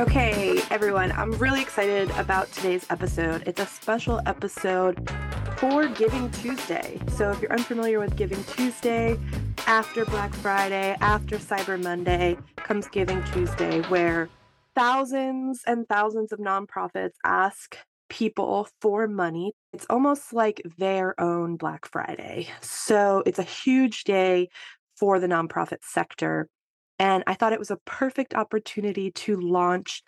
Okay, everyone, I'm really excited about today's episode. It's a special episode for Giving Tuesday. So, if you're unfamiliar with Giving Tuesday, after Black Friday, after Cyber Monday comes Giving Tuesday, where thousands and thousands of nonprofits ask people for money. It's almost like their own Black Friday. So, it's a huge day for the nonprofit sector. And I thought it was a perfect opportunity to launch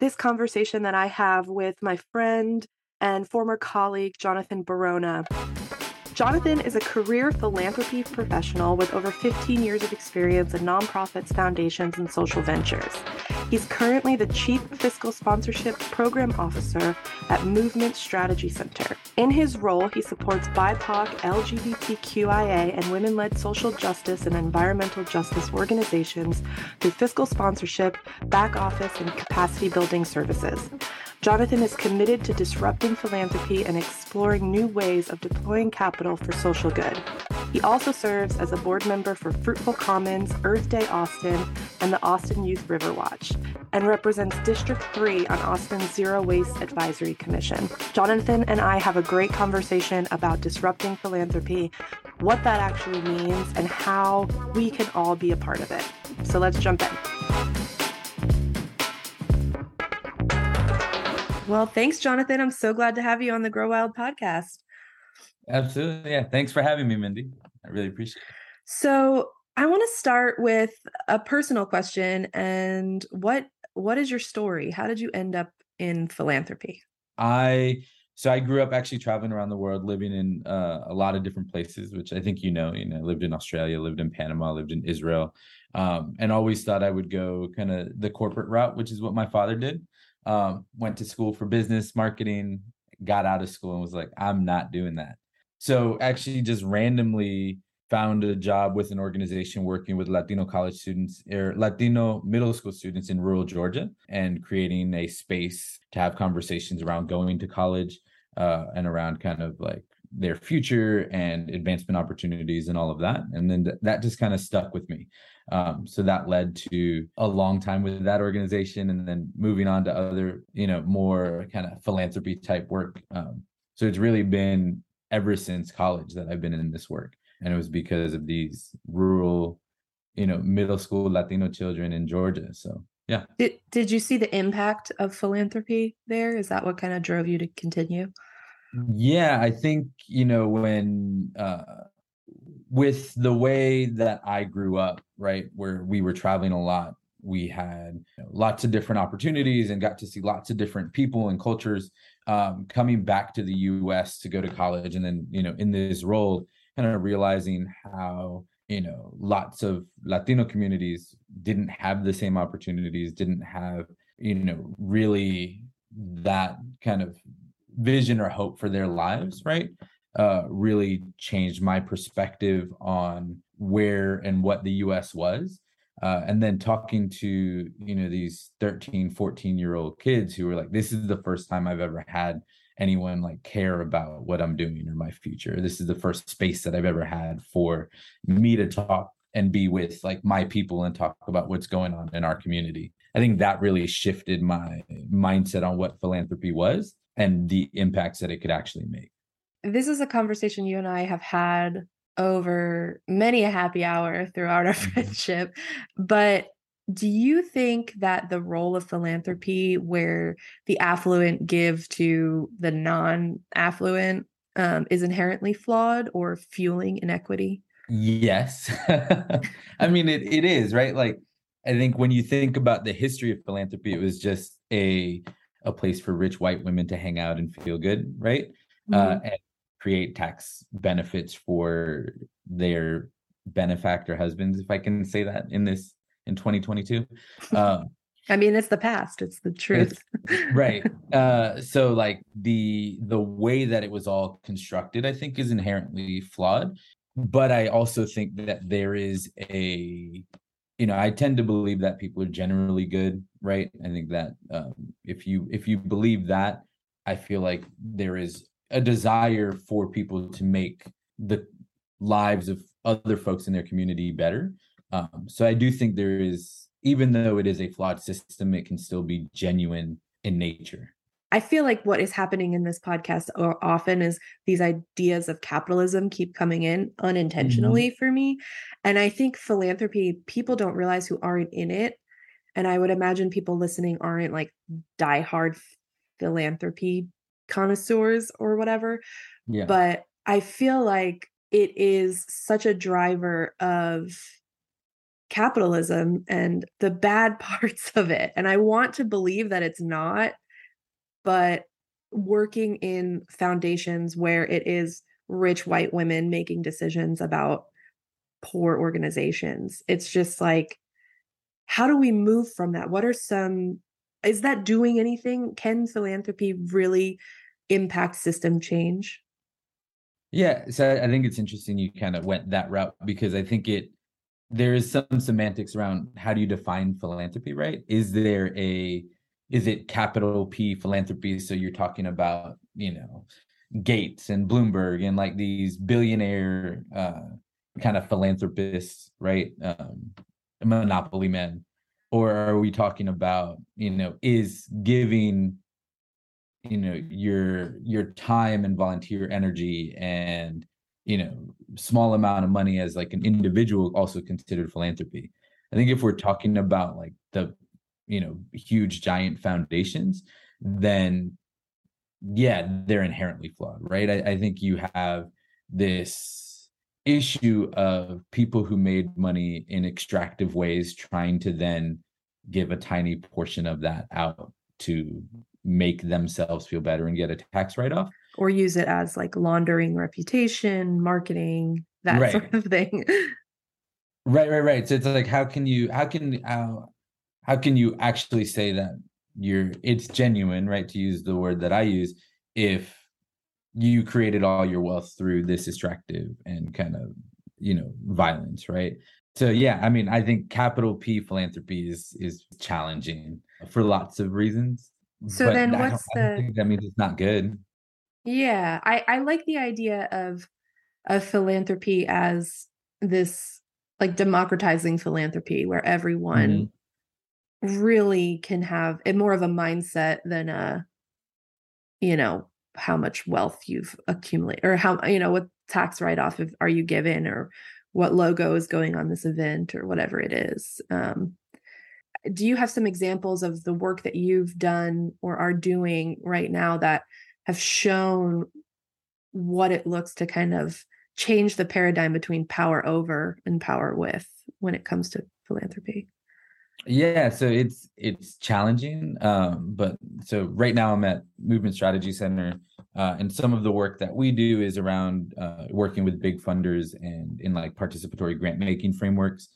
this conversation that I have with my friend and former colleague, Jonathan Barona. Jonathan is a career philanthropy professional with over 15 years of experience in nonprofits, foundations, and social ventures. He's currently the Chief Fiscal Sponsorship Program Officer at Movement Strategy Center. In his role, he supports BIPOC, LGBTQIA, and women led social justice and environmental justice organizations through fiscal sponsorship, back office, and capacity building services. Jonathan is committed to disrupting philanthropy and exploring new ways of deploying capital for social good. He also serves as a board member for Fruitful Commons, Earth Day Austin, and the Austin Youth River Watch, and represents District 3 on Austin's Zero Waste Advisory Commission. Jonathan and I have a great conversation about disrupting philanthropy, what that actually means, and how we can all be a part of it. So let's jump in. Well, thanks, Jonathan. I'm so glad to have you on the Grow Wild podcast. Absolutely. Yeah. Thanks for having me, Mindy. I really appreciate it. So I want to start with a personal question and what what is your story? How did you end up in philanthropy? I so I grew up actually traveling around the world, living in uh, a lot of different places, which I think you know. You know, lived in Australia, lived in Panama, lived in Israel, um, and always thought I would go kind of the corporate route, which is what my father did um, went to school for business marketing, got out of school and was like, I'm not doing that. So actually just randomly found a job with an organization working with Latino college students or Latino middle school students in rural Georgia and creating a space to have conversations around going to college uh, and around kind of like their future and advancement opportunities and all of that. And then th- that just kind of stuck with me. Um, so that led to a long time with that organization and then moving on to other, you know, more kind of philanthropy type work. Um, so it's really been ever since college that I've been in this work. And it was because of these rural, you know, middle school Latino children in Georgia. So yeah. Did did you see the impact of philanthropy there? Is that what kind of drove you to continue? Yeah, I think, you know, when uh with the way that I grew up, right, where we were traveling a lot, we had lots of different opportunities and got to see lots of different people and cultures. Um, coming back to the U.S. to go to college, and then you know, in this role, kind of realizing how you know lots of Latino communities didn't have the same opportunities, didn't have you know really that kind of vision or hope for their lives, right? uh, really changed my perspective on where and what the US was. Uh, and then talking to you know these 13 14 year old kids who were like this is the first time i've ever had anyone like care about what i'm doing or my future this is the first space that i've ever had for me to talk and be with like my people and talk about what's going on in our community i think that really shifted my mindset on what philanthropy was and the impacts that it could actually make this is a conversation you and I have had over many a happy hour throughout our mm-hmm. friendship. But do you think that the role of philanthropy, where the affluent give to the non affluent, um, is inherently flawed or fueling inequity? Yes. I mean, it, it is, right? Like, I think when you think about the history of philanthropy, it was just a a place for rich white women to hang out and feel good, right? Uh, mm-hmm. Uh, and create tax benefits for their benefactor husbands, if I can say that in this in 2022. Um, I mean, it's the past; it's the truth, it's, right? Uh, so, like the the way that it was all constructed, I think, is inherently flawed. But I also think that there is a you know i tend to believe that people are generally good right i think that um, if you if you believe that i feel like there is a desire for people to make the lives of other folks in their community better. Um, so I do think there is even though it is a flawed system, it can still be genuine in nature. I feel like what is happening in this podcast often is these ideas of capitalism keep coming in unintentionally mm-hmm. for me. And I think philanthropy, people don't realize who aren't in it. And I would imagine people listening aren't like diehard philanthropy connoisseurs or whatever. Yeah. But I feel like it is such a driver of capitalism and the bad parts of it. And I want to believe that it's not but working in foundations where it is rich white women making decisions about poor organizations it's just like how do we move from that? What are some is that doing anything? Can philanthropy really impact system change? Yeah so i think it's interesting you kind of went that route because i think it there is some semantics around how do you define philanthropy right? Is there a is it capital P philanthropy? So you're talking about, you know, Gates and Bloomberg and like these billionaire uh, kind of philanthropists, right? Um, monopoly men. Or are we talking about, you know, is giving, you know, your your time and volunteer energy and you know small amount of money as like an individual also considered philanthropy i think if we're talking about like the you know huge giant foundations then yeah they're inherently flawed right? I, I, think you have this issue of people who made money in extractive ways trying to then give a tiny portion of that out to make themselves feel better and get a tax write-off. Or use it as like laundering reputation marketing that right. sort of thing. Right right right. So it's like how can you how can how how can you actually say that you're it's genuine right to use the word that i use if you created all your wealth through this extractive and kind of you know violence right? So yeah i mean i think capital p philanthropy is is challenging for lots of reasons so then what's the that means it's not good. Yeah i i like the idea of of philanthropy as this like democratizing philanthropy where everyone mm-hmm really can have a more of a mindset than a you know how much wealth you've accumulated or how you know what tax write-off are you given or what logo is going on this event or whatever it is um, do you have some examples of the work that you've done or are doing right now that have shown what it looks to kind of change the paradigm between power over and power with when it comes to philanthropy yeah so it's it's challenging um but so right now i'm at movement strategy center uh, and some of the work that we do is around uh, working with big funders and in like participatory grant making frameworks.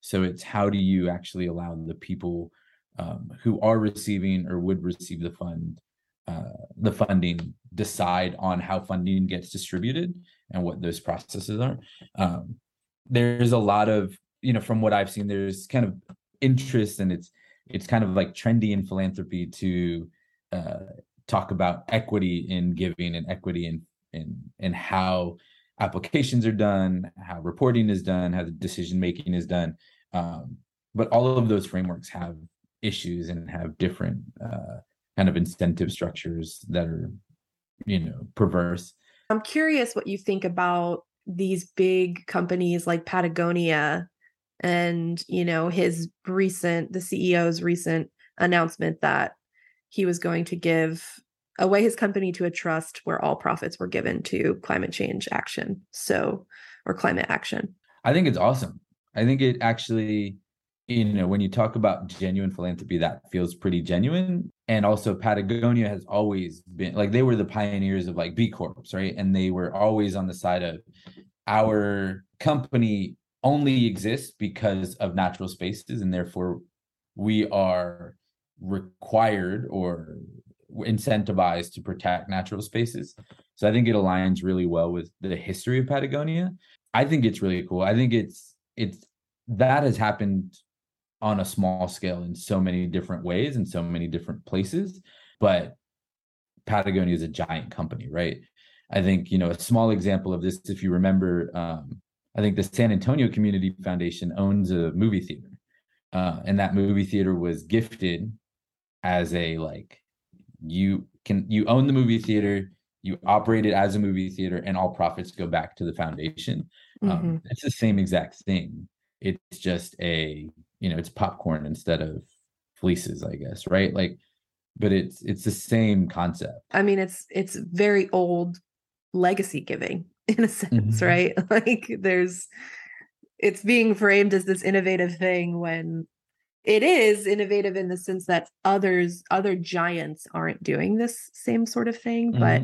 So it's how do you actually allow the people um, who are receiving or would receive the fund uh, the funding decide on how funding gets distributed and what those processes are. Um, there's a lot of you know from what i've seen there's kind of interest and it's it's kind of like trendy in philanthropy to uh, talk about equity in giving and equity in in in how applications are done, how reporting is done, how the decision making is done. Um, but all of those frameworks have issues and have different uh, kind of incentive structures that are, you know, perverse. I'm curious what you think about these big companies like Patagonia and you know his recent the CEO's recent announcement that he was going to give away his company to a trust where all profits were given to climate change action so or climate action. I think it's awesome. I think it actually you know when you talk about genuine philanthropy that feels pretty genuine and also patagonia has always been like they were the pioneers of like b corps right? And they were always on the side of our company only exists because of natural spaces and therefore we are required or incentivized to protect natural spaces. So i think it aligns really well with the history of patagonia. I think it's really cool. I think it's it's that has happened on a small scale in so many different ways in so many different places but patagonia is a giant company right? I think you know a small example of this if you remember um, I think the San Antonio Community Foundation owns a movie theater. uh, and that movie theater was gifted as a like you can you own the movie theater you operate it as a movie theater and all profits go back to the foundation um, mm-hmm. um, it's the same exact thing it's just a you know it's popcorn instead of fleeces i guess right like but it's it's the same concept i mean it's it's very old legacy giving in a sense mm-hmm. right like there's it's being framed as this innovative thing when it is innovative in the sense that others other giants aren't doing this same sort of thing mm-hmm. but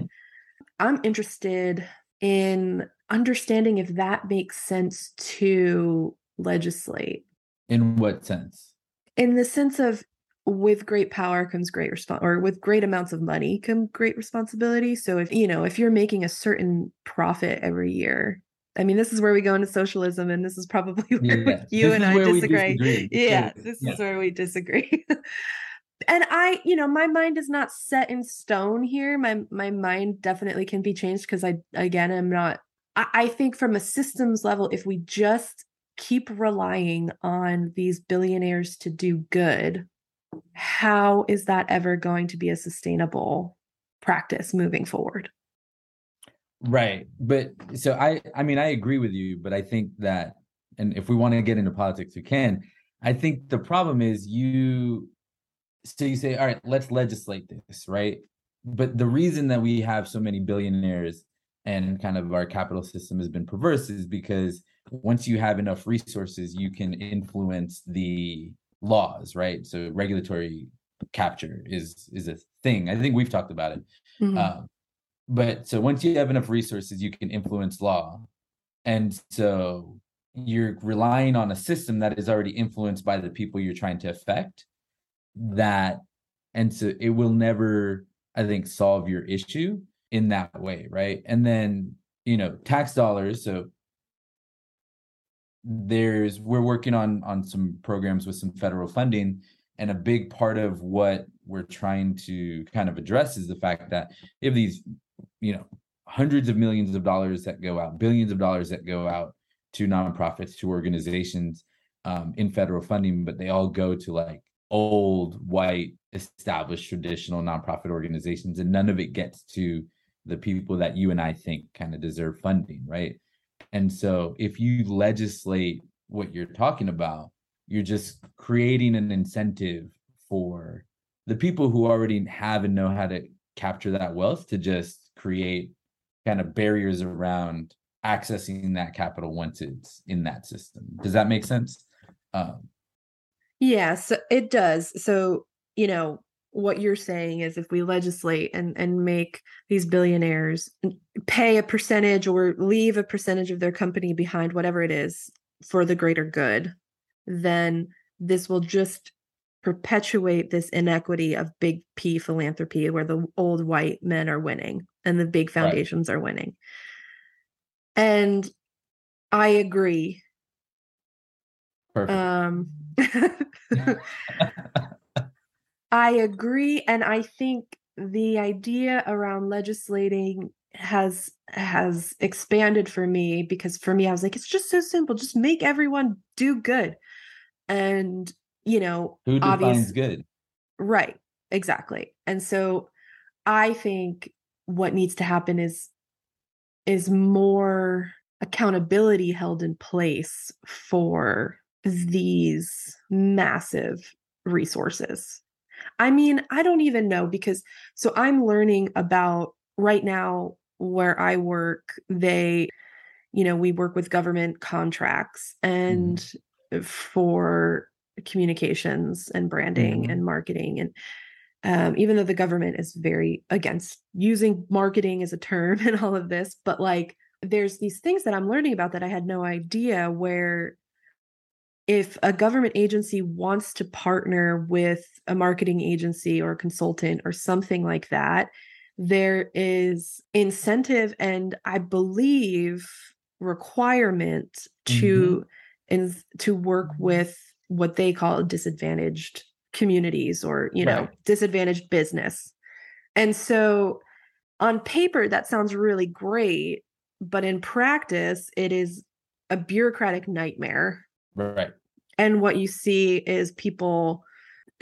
i'm interested in understanding if that makes sense to legislate in what sense in the sense of with great power comes great response or with great amounts of money come great responsibility so if you know if you're making a certain profit every year I mean, this is where we go into socialism, and this is probably where yeah. you this and I disagree. disagree. Yeah, this yeah. is where we disagree. and I, you know, my mind is not set in stone here. My my mind definitely can be changed because I again i'm not I, I think from a systems level, if we just keep relying on these billionaires to do good, how is that ever going to be a sustainable practice moving forward? Right. But so I I mean I agree with you, but I think that and if we want to get into politics we can. I think the problem is you so you say all right, let's legislate this, right? But the reason that we have so many billionaires and kind of our capital system has been perverse is because once you have enough resources you can influence the laws, right? So regulatory capture is is a thing. I think we've talked about it. Mm-hmm. Um, but so once you have enough resources you can influence law and so you're relying on a system that is already influenced by the people you're trying to affect that and so it will never i think solve your issue in that way right and then you know tax dollars so there's we're working on on some programs with some federal funding. And a big part of what we're trying to kind of address is the fact that if these you know hundreds of millions of dollars that go out billions of dollars that go out to nonprofits to organizations um, in federal funding but they all go to like old white established traditional nonprofit organizations and none of it gets to the people that you and i think kind of deserve funding right and so if you legislate what you're talking about you're just creating an incentive for the people who already have and know how to capture that wealth to just create kind of barriers around accessing that capital once it's in that system. Does that make sense? Um, yes, it does. So, you know, what you're saying is if we legislate and and make these billionaires pay a percentage or leave a percentage of their company behind whatever it is for the greater good then this will just perpetuate this inequity of big P philanthropy where the old white men are winning and the big foundations right. are winning. And I agree. Perfect. Um I agree and I think the idea around legislating has has expanded for me because for me I was like it's just so simple just make everyone do good. And you know, who defines good? Right. Exactly. And so I think what needs to happen is is more accountability held in place for these massive resources. I mean, I don't even know because so I'm learning about right now where I work, they, you know, we work with government contracts and mm. for communications and branding mm. and marketing and um, even though the government is very against using marketing as a term and all of this, but like there's these things that I'm learning about that I had no idea where if a government agency wants to partner with a marketing agency or a consultant or something like that, there is incentive and I believe requirement to mm-hmm. to work with what they call disadvantaged communities or you know right. disadvantaged business and so on paper that sounds really great but in practice it is a bureaucratic nightmare right and what you see is people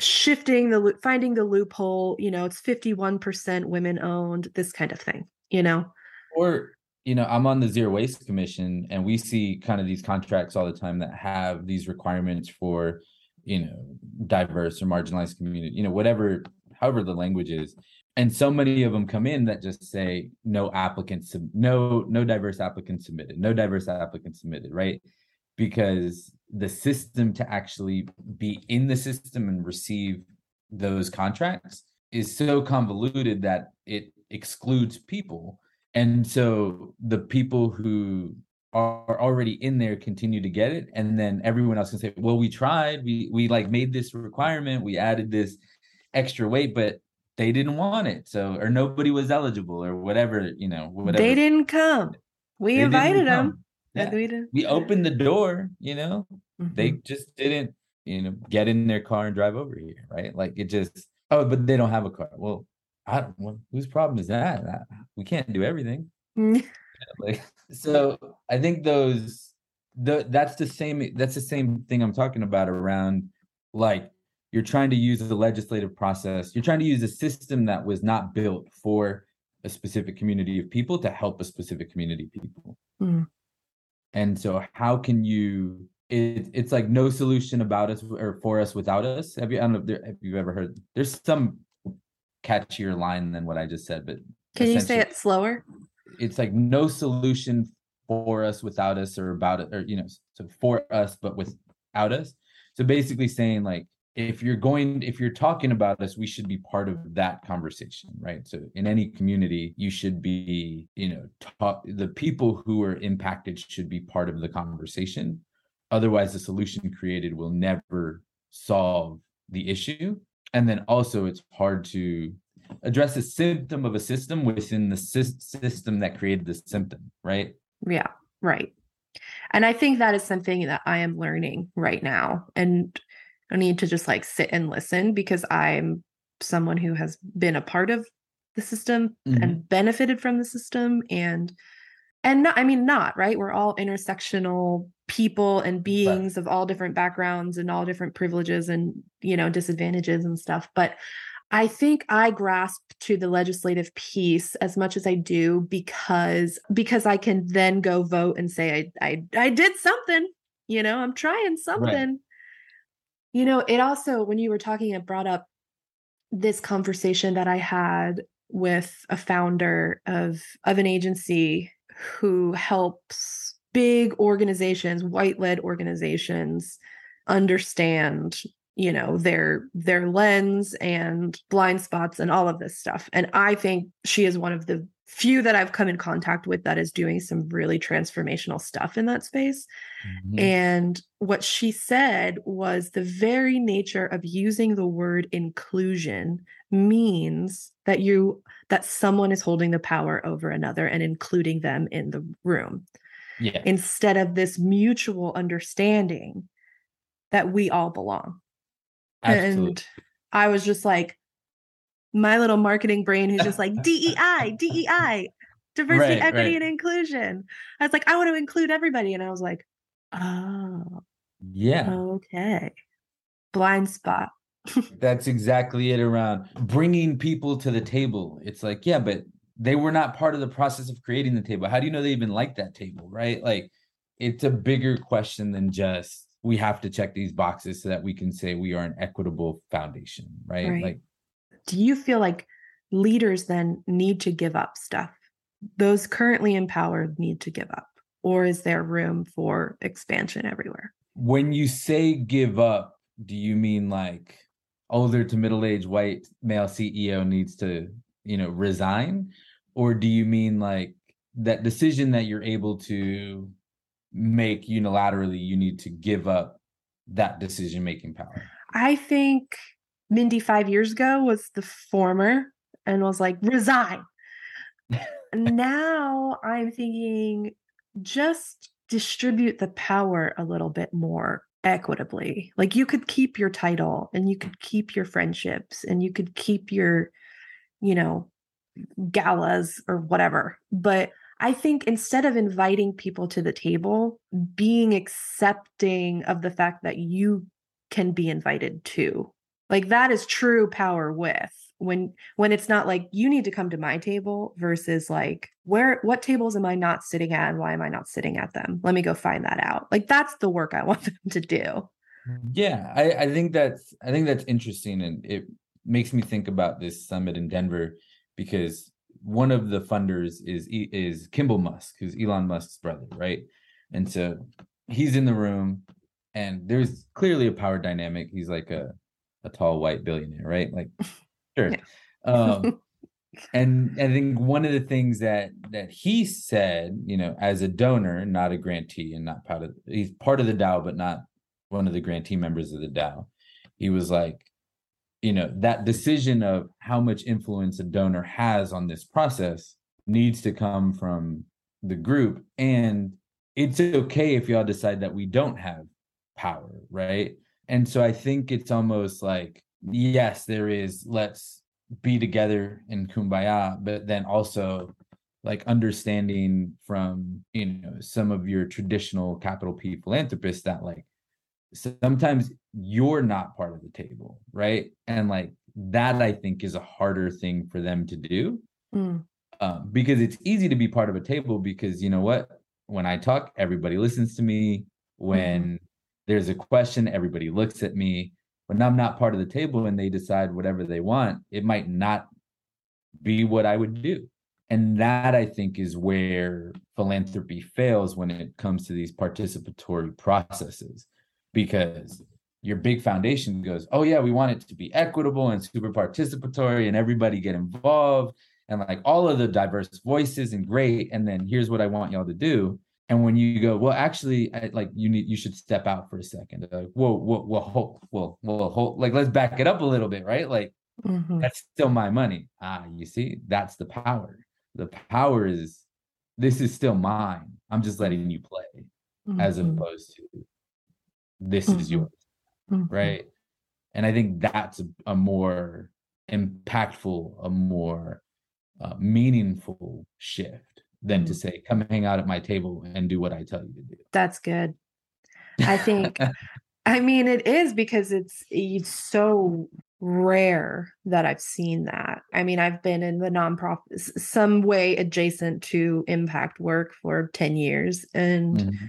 shifting the finding the loophole you know it's 51% women owned this kind of thing you know? Or you know i'm on the zero waste commission and we see kind of these contracts all the time that have these requirements for you know diverse or marginalized community you know whatever however the language is. And so many of them come in that just say no applicants no no diverse applicants submitted no diverse applicants submitted right? Because the system to actually be in the system and receive those contracts is so convoluted that it excludes people. And so the people who are already in there continue to get it. And then everyone else can say well we tried. We we like made this requirement. We added this extra weight but they didn't want it. So or nobody was eligible or whatever you know whatever. They didn't come. We they invited them yeah. we, we opened the door you know mm-hmm. they just didn't you know get in their car and drive over here right like it just oh but they don't have a car well i don't well, whose problem is that I, we can't do everything mm. like so i think those the that's the same that's the same thing i'm talking about around like you're trying to use the legislative process you're trying to use a system that was not built for a specific community of people to help a specific community of people mm. And so how can you it, it's like no solution about us or for us without us. Have you i don't know if, have you ever heard there's some catchier line than what i just said but can you say it slower? it's like no solution for us without us or about it or you know so for us but without us. So basically saying like if you're going if you're talking about us we should be part of that conversation right? So in any community you should be you know talk, the people who are impacted should be part of the conversation. Otherwise the solution created will never solve the issue. And then also it's hard to address a symptom of a system within the sy- system that created the symptom right? Yeah right. And i think that is something that i am learning right now. And I need to just like sit and listen because I'm someone who has been a part of the system mm-hmm. and benefited from the system and and not, I mean not, right? We're all intersectional people and beings of all different backgrounds and all different privileges and you know disadvantages and stuff, but I think I grasp to the legislative piece as much as I do because because I can then go vote and say I I, I did something, you know, I'm trying something. Right. You know, it also, when you were talking, it brought up this conversation that I had with a founder of of an agency who helps big organizations, white led organizations understand you know their their lens and blind spots and all of this stuff. And i think she is one of the few that i've come in contact with that is doing some really transformational stuff in that space mm-hmm. and what she said was the very nature of using the word inclusion means that you that someone is holding the power over another and including them in the room yeah. instead of this mutual understanding that we all belong Absolutely. And I was just like, my little marketing brain who's just like DEI, DEI, diversity, right, equity, right. and inclusion. I was like, I want to include everybody. And I was like, oh, yeah. Okay. Blind spot. That's exactly it around bringing people to the table. It's like, yeah, but they were not part of the process of creating the table. How do you know they even like that table? Right. Like, it's a bigger question than just we have to check these boxes so that we can say we are an equitable foundation, right? right. Like do you feel like leaders then need to give up stuff? Those currently empowered need to give up or is there room for expansion everywhere? When you say give up, do you mean like older to middle-aged white male CEO needs to, you know, resign or do you mean like that decision that you're able to make unilaterally, you need to give up that decision making power? I think Mindy five years ago was the former and was like, resign. now I'm thinking just distribute the power a little bit more equitably. Like you could keep your title and you could keep your friendships and you could keep your, you know, galas or whatever. But I think instead of inviting people to the table, being accepting of the fact that you can be invited too. Like that is true power with when when it's not like you need to come to my table versus like where what tables am I not sitting at and why am I not sitting at them? Let me go find that out. Like that's the work I want them to do. Mm-hmm. Yeah, I, I think that's I think that's interesting and it makes me think about this summit in Denver because one of the funders is is Kimball Musk, who's Elon Musk's brother, right? And so he's in the room, and there's clearly a power dynamic. He's like a a tall white billionaire, right? Like, sure. um, and I think one of the things that that he said, you know, as a donor, not a grantee, and not part of he's part of the DAO, but not one of the grantee members of the DAO. He was like, you know that decision of how much influence a donor has on this process needs to come from the group and it's okay if y'all decide that we don't have power right and so i think it's almost like yes there is let's be together in kumbaya but then also like understanding from you know some of your traditional capital p philanthropists that like sometimes you're not part of the table right and like that i think is a harder thing for them to do mm. um, because it's easy to be part of a table because you know what when i talk everybody listens to me when mm. There's a question everybody looks at me when i'm not part of the table and they decide whatever they want it might not be what i would do and that i think is where philanthropy fails when it comes to these participatory processes because your big foundation goes, oh yeah, we want it to be equitable and super participatory and everybody get involved and like all of the diverse voices and great. And then here's what I want y'all to do. And when you go, well, actually, I, like you need, you should step out for a second. Like, whoa, whoa, whoa, hold, whoa, whoa, hold. Like, let's back it up a little bit, right? Like, mm-hmm. that's still my money. Ah, you see, that's the power. The power is, this is still mine. I'm just letting you play, mm-hmm. as opposed to this mm-hmm. is yours mm-hmm. right and i think that's a, a more impactful a more uh, meaningful shift than to mm-hmm. say come hang out at my table and do what i tell you to do that's good i think i mean it is because it's it's so rare that I've seen that. I mean, I've been in the nonprofit some way adjacent to impact work for 10 years and mm-hmm.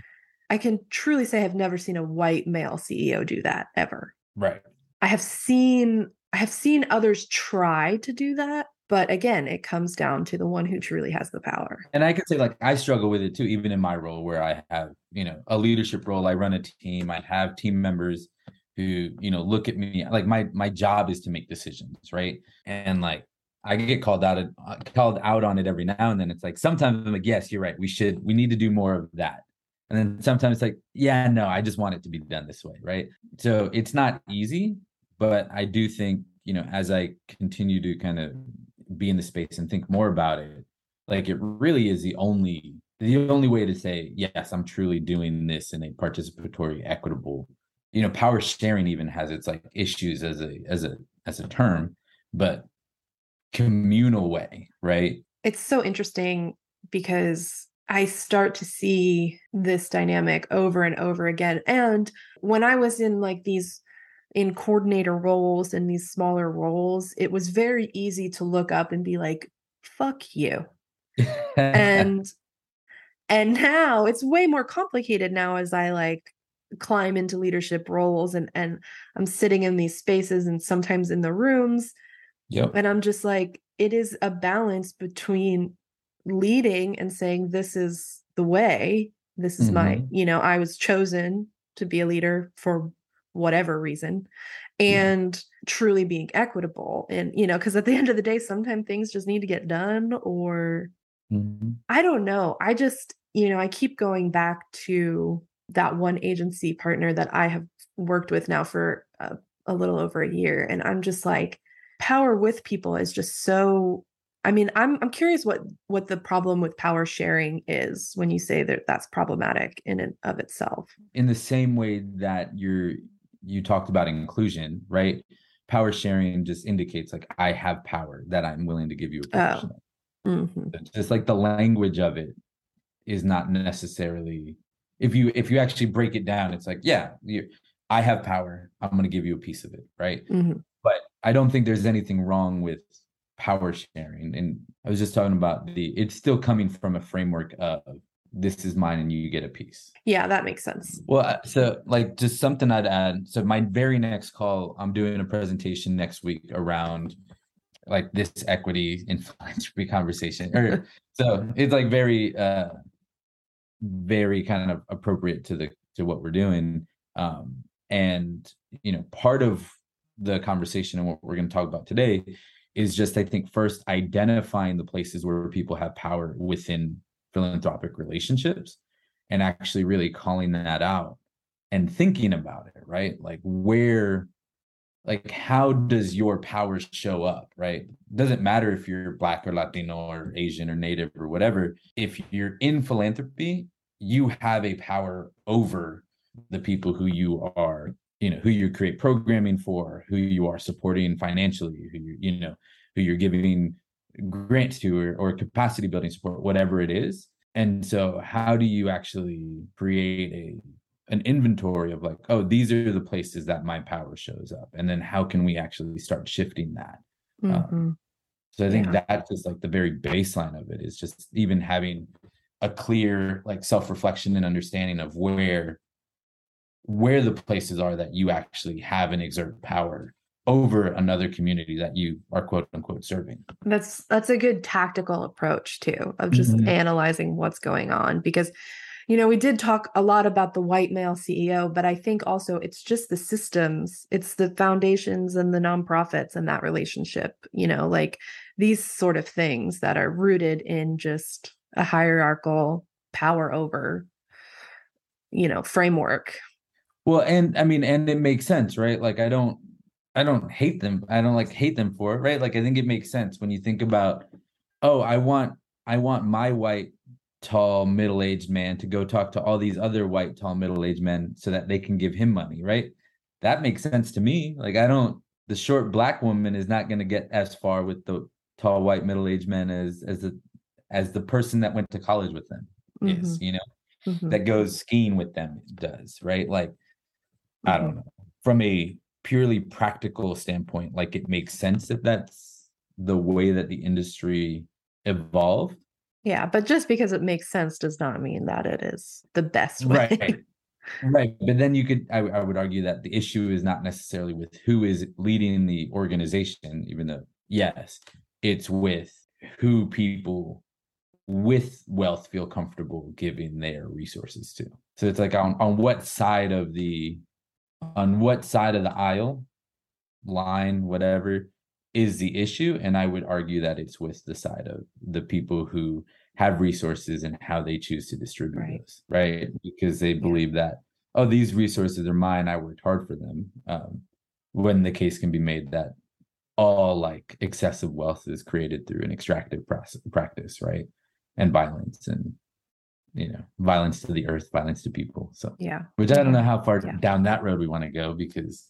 I can truly say I've never seen a white male CEO do that ever. Right. I have seen I have seen others try to do that, but again, it comes down to the one who truly has the power. And I can say like I struggle with it too even in my role where I have, you know, a leadership role, I run a team, I have team members who, you know, look at me like my my job is to make decisions, right? And like I get called out called out on it every now and then. It's like sometimes I'm like, yes, you're right. We should we need to do more of that and then sometimes like yeah no i just want it to be done this way right so it's not easy but i do think you know as i continue to kind of be in the space and think more about it like it really is the only the only way to say yes i'm truly doing this in a participatory equitable you know power sharing even has its like issues as a as a as a term but communal way right it's so interesting because I start to see this dynamic over and over again. And when I was in like these in coordinator roles and these smaller roles, it was very easy to look up and be like, fuck you. and and now it's way more complicated now as I like climb into leadership roles and and I'm sitting in these spaces and sometimes in the rooms. Yep. And I'm just like, it is a balance between leading and saying this is the way this is mm-hmm. my you know i was chosen to be a leader for whatever reason and yeah. truly being equitable and you know because at the end of the day sometimes things just need to get done or mm-hmm. i don't know i just you know i keep going back to that one agency partner that i have worked with now for a, a little over a year and i'm just like power with people is just so I mean, I'm I'm curious what what the problem with power sharing is when you say that that's problematic in and of itself. In the same way that you're you talked about inclusion, right? Power sharing just indicates like I have power that I'm willing to give you. Oh. Mhm. It's just like the language of it is not necessarily if you if you actually break it down, it's like, yeah, you, I have power. I'm going to give you a piece of it, right? Mhm. But I don't think there's anything wrong with power sharing. And I was just talking about the it's still coming from a framework of this is mine and you get a piece. Yeah, that makes sense. Well, uh, so like just something I'd add. So my very next call, I'm doing a presentation next week around like this equity in philanthropy conversation. Or so it's like very uh very kind of appropriate to the to what we're doing. Um and you know, part of the conversation and what we're going to talk about today is just I think first identifying the places where people have power within philanthropic relationships and actually really calling that out and thinking about it, right? Like where like how does your power show up, right? Doesn't matter if you're black or Latino or Asian or native or whatever. If you're in philanthropy, you have a power over the people who you are, you know, who you create programming for, who you are supporting financially, who you, you know, who you're giving grants to or, or capacity building support, whatever it is. And so how do you actually create a an inventory of like, oh, these are the places that my power shows up. And then how can we actually start shifting that? Mhm. So I think Yeah. that's just like the very baseline of it is just even having a clear like self-reflection and understanding of where where the places are that you actually have and exert power over another community that you are quote unquote serving. That's that's a good tactical approach too of just Mhm. analyzing what's going on because you know we did talk a lot about the white male CEO but I think also it's just the systems it's the foundations and the nonprofits and that relationship you know like these sort of things that are rooted in just a hierarchical power over you know framework Well, and I mean, and it makes sense, right? Like I don't I don't hate them. I don't like hate them for it, right? Like I think it makes sense when you think about, oh, I want I want my white tall middle-aged man to go talk to all these other white tall middle-aged men so that they can give him money, right? That makes sense to me. Like I don't the short black woman is not going to get as far with the tall white middle-aged men as as the as the person that went to college with them is, you know Mhm. that goes skiing with them does, right? Like, I Mhm. don't know. From a purely practical standpoint, like it makes sense that that's the way that the industry evolved. yeah but just because it makes sense does not mean that it is the best way Right. Right. But then you could, I, I would argue that the issue is not necessarily with who is leading the organization, even though, yes, it's with who people with wealth feel comfortable giving their resources to. So it's like on, on what side of the, on what side of the aisle, line, whatever, is the issue. And I would argue that it's with the side of the people who have resources and how they choose to distribute Right. those, right? Because they believe that, oh, these resources are mine. I worked hard for them. Um, when the case can be made that all like excessive wealth is created through an extractive process, practice, right? And violence and, you know, violence to the earth, violence to people. So, yeah which I don't know how far Yeah. down that road we want to go because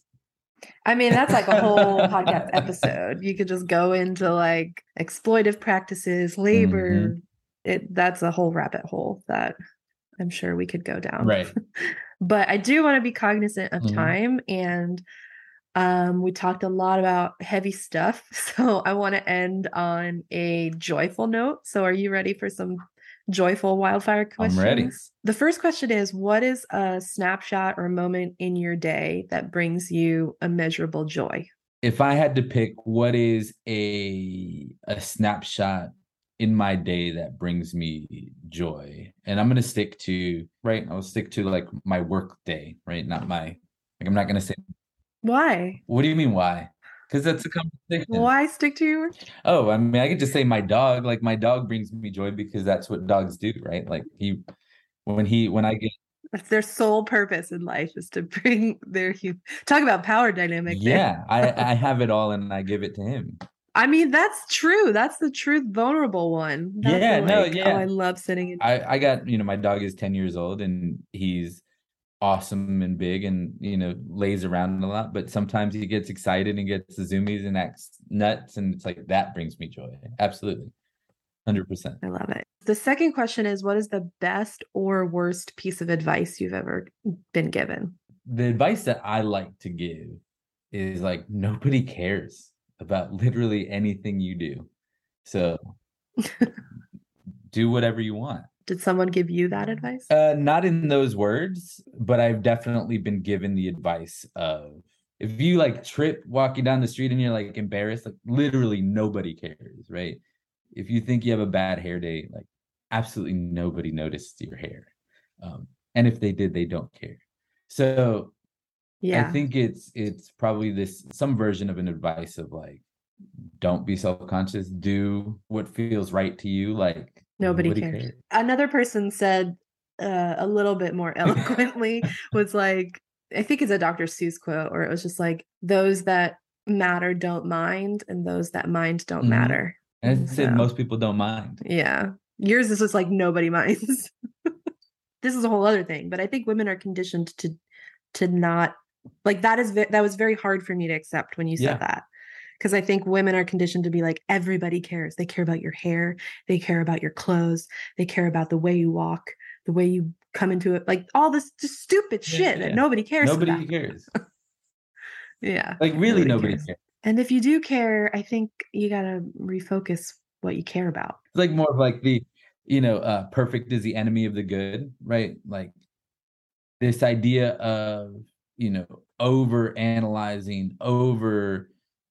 I mean, that's like a whole podcast episode. You could just go into like exploitive practices, labor. It that's a whole rabbit hole that I'm sure we could go down. right. But I do want to be cognizant of Mhm. time and um we talked a lot about heavy stuff. So I want to end on a joyful note. So are you ready for some joyful wildfire I'm questions? ready. The first question is what is a snapshot or moment in your day that brings you immeasurable joy? if I had to pick what is a a snapshot in my day that brings me joy, and I'm gonna stick to right, I'll stick to like my work day, right? Not my like I'm not gonna say Why? what do you mean why? Because that's a conversation. Why stick to your Oh, I mean, I could just say my dog. Like my dog brings me joy because that's what dogs do, right? Like he, when he, when I get, that's their sole purpose in life is to bring their hu- talk about power dynamic. yeah, I I have it all and I give it to him. I mean, that's true. That's the truth vulnerable one. That's Yeah, no, oh, yeah. Oh, I love sitting in. I I got you know my dog is ten years old and he's awesome and big and you know lays around a lot, but sometimes he gets excited and gets the zoomies and acts nuts and it's like that brings me joy. Absolutely, 100%. I love it. The second question is What is the best or worst piece of advice you've ever been given? The advice that I like to give is like nobody cares about literally anything you do. So do whatever you want. Did someone give you that advice? Uh, not in those words, but I've definitely been given the advice of if you like trip walking down the street and you're like embarrassed, like literally nobody cares, right? If you think you have a bad hair day, like absolutely nobody noticed your hair. Um, and if they did, they don't care. So yeah. I think it's it's probably this some version of an advice of like don't be self-conscious, do what feels right to you. Like nobody, nobody cares. cares. Another person said uh, a little bit more eloquently was like I think it's a Dr. Seuss quote, or it was just like those that matter don't mind, and those that mind don't mm-hmm. matter. And so, said most people don't mind. Yeah. Yours is just like nobody minds. this is a whole other thing, but I think women are conditioned to to not like that is that was very hard for me to accept when you said yeah. that because I think women are conditioned to be like everybody cares. They care about your hair, they care about your clothes, they care about the way you walk, the way you come into it, like all this just stupid shit yeah, yeah. that nobody cares. About. Nobody about. cares. yeah, like really nobody, nobody cares. cares. And if you do care, I think you gotta refocus what you care about. It's like more of like the, you know, uh, perfect is the enemy of the good, right? Like this idea of you know over analyzing, over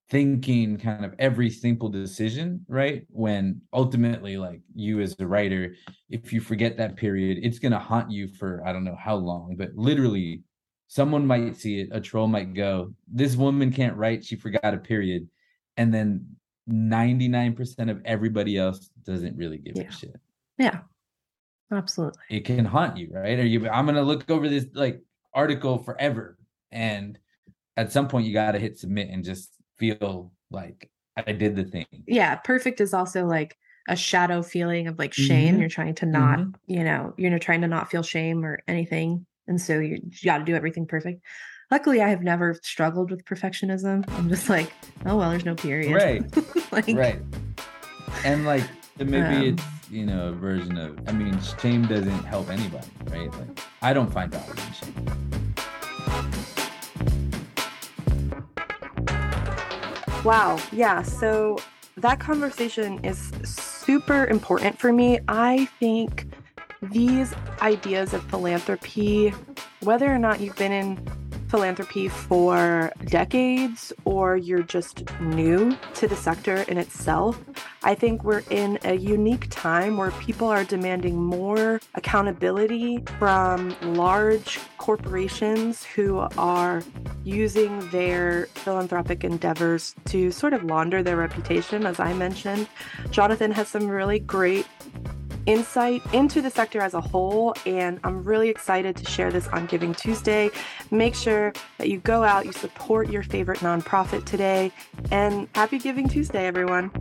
thinking kind of every simple decision, right? When ultimately, like you as a writer, if you forget that period, it's going to haunt you for I don't know how long, but literally, someone might see it, a troll might go, This woman can't write, she forgot a period. And then 99% of everybody else doesn't really give yeah. a shit. Yeah. Absolutely. It can haunt you, right? Are you I'm gonna look over this like article forever. And at some point you gotta hit submit and just feel like I did the thing. Yeah, perfect is also like a shadow feeling of like shame. Mm-hmm. You're trying to not, mm-hmm. you know, you're trying to not feel shame or anything. And so you, you got to do everything perfect. Luckily, I have never struggled with perfectionism. I'm just like, oh, well, there's no period. Right. like, right. And like, maybe um, it's, you know, a version of, I mean, shame doesn't help anybody, right? Like, I don't find value in shame. Wow. Yeah. So that conversation is super important for me. I think these ideas of philanthropy, whether or not you've been in philanthropy for decades or you're just new to the sector in itself, I think we're in a unique time where people are demanding more accountability from large corporations who are using their philanthropic endeavors to sort of launder their reputation, as I mentioned. Jonathan has some really great insight into the sector as a whole. And I'm really excited to share this on Giving Tuesday. Make sure that you go out, you support your favorite nonprofit today, and happy Giving Tuesday, everyone.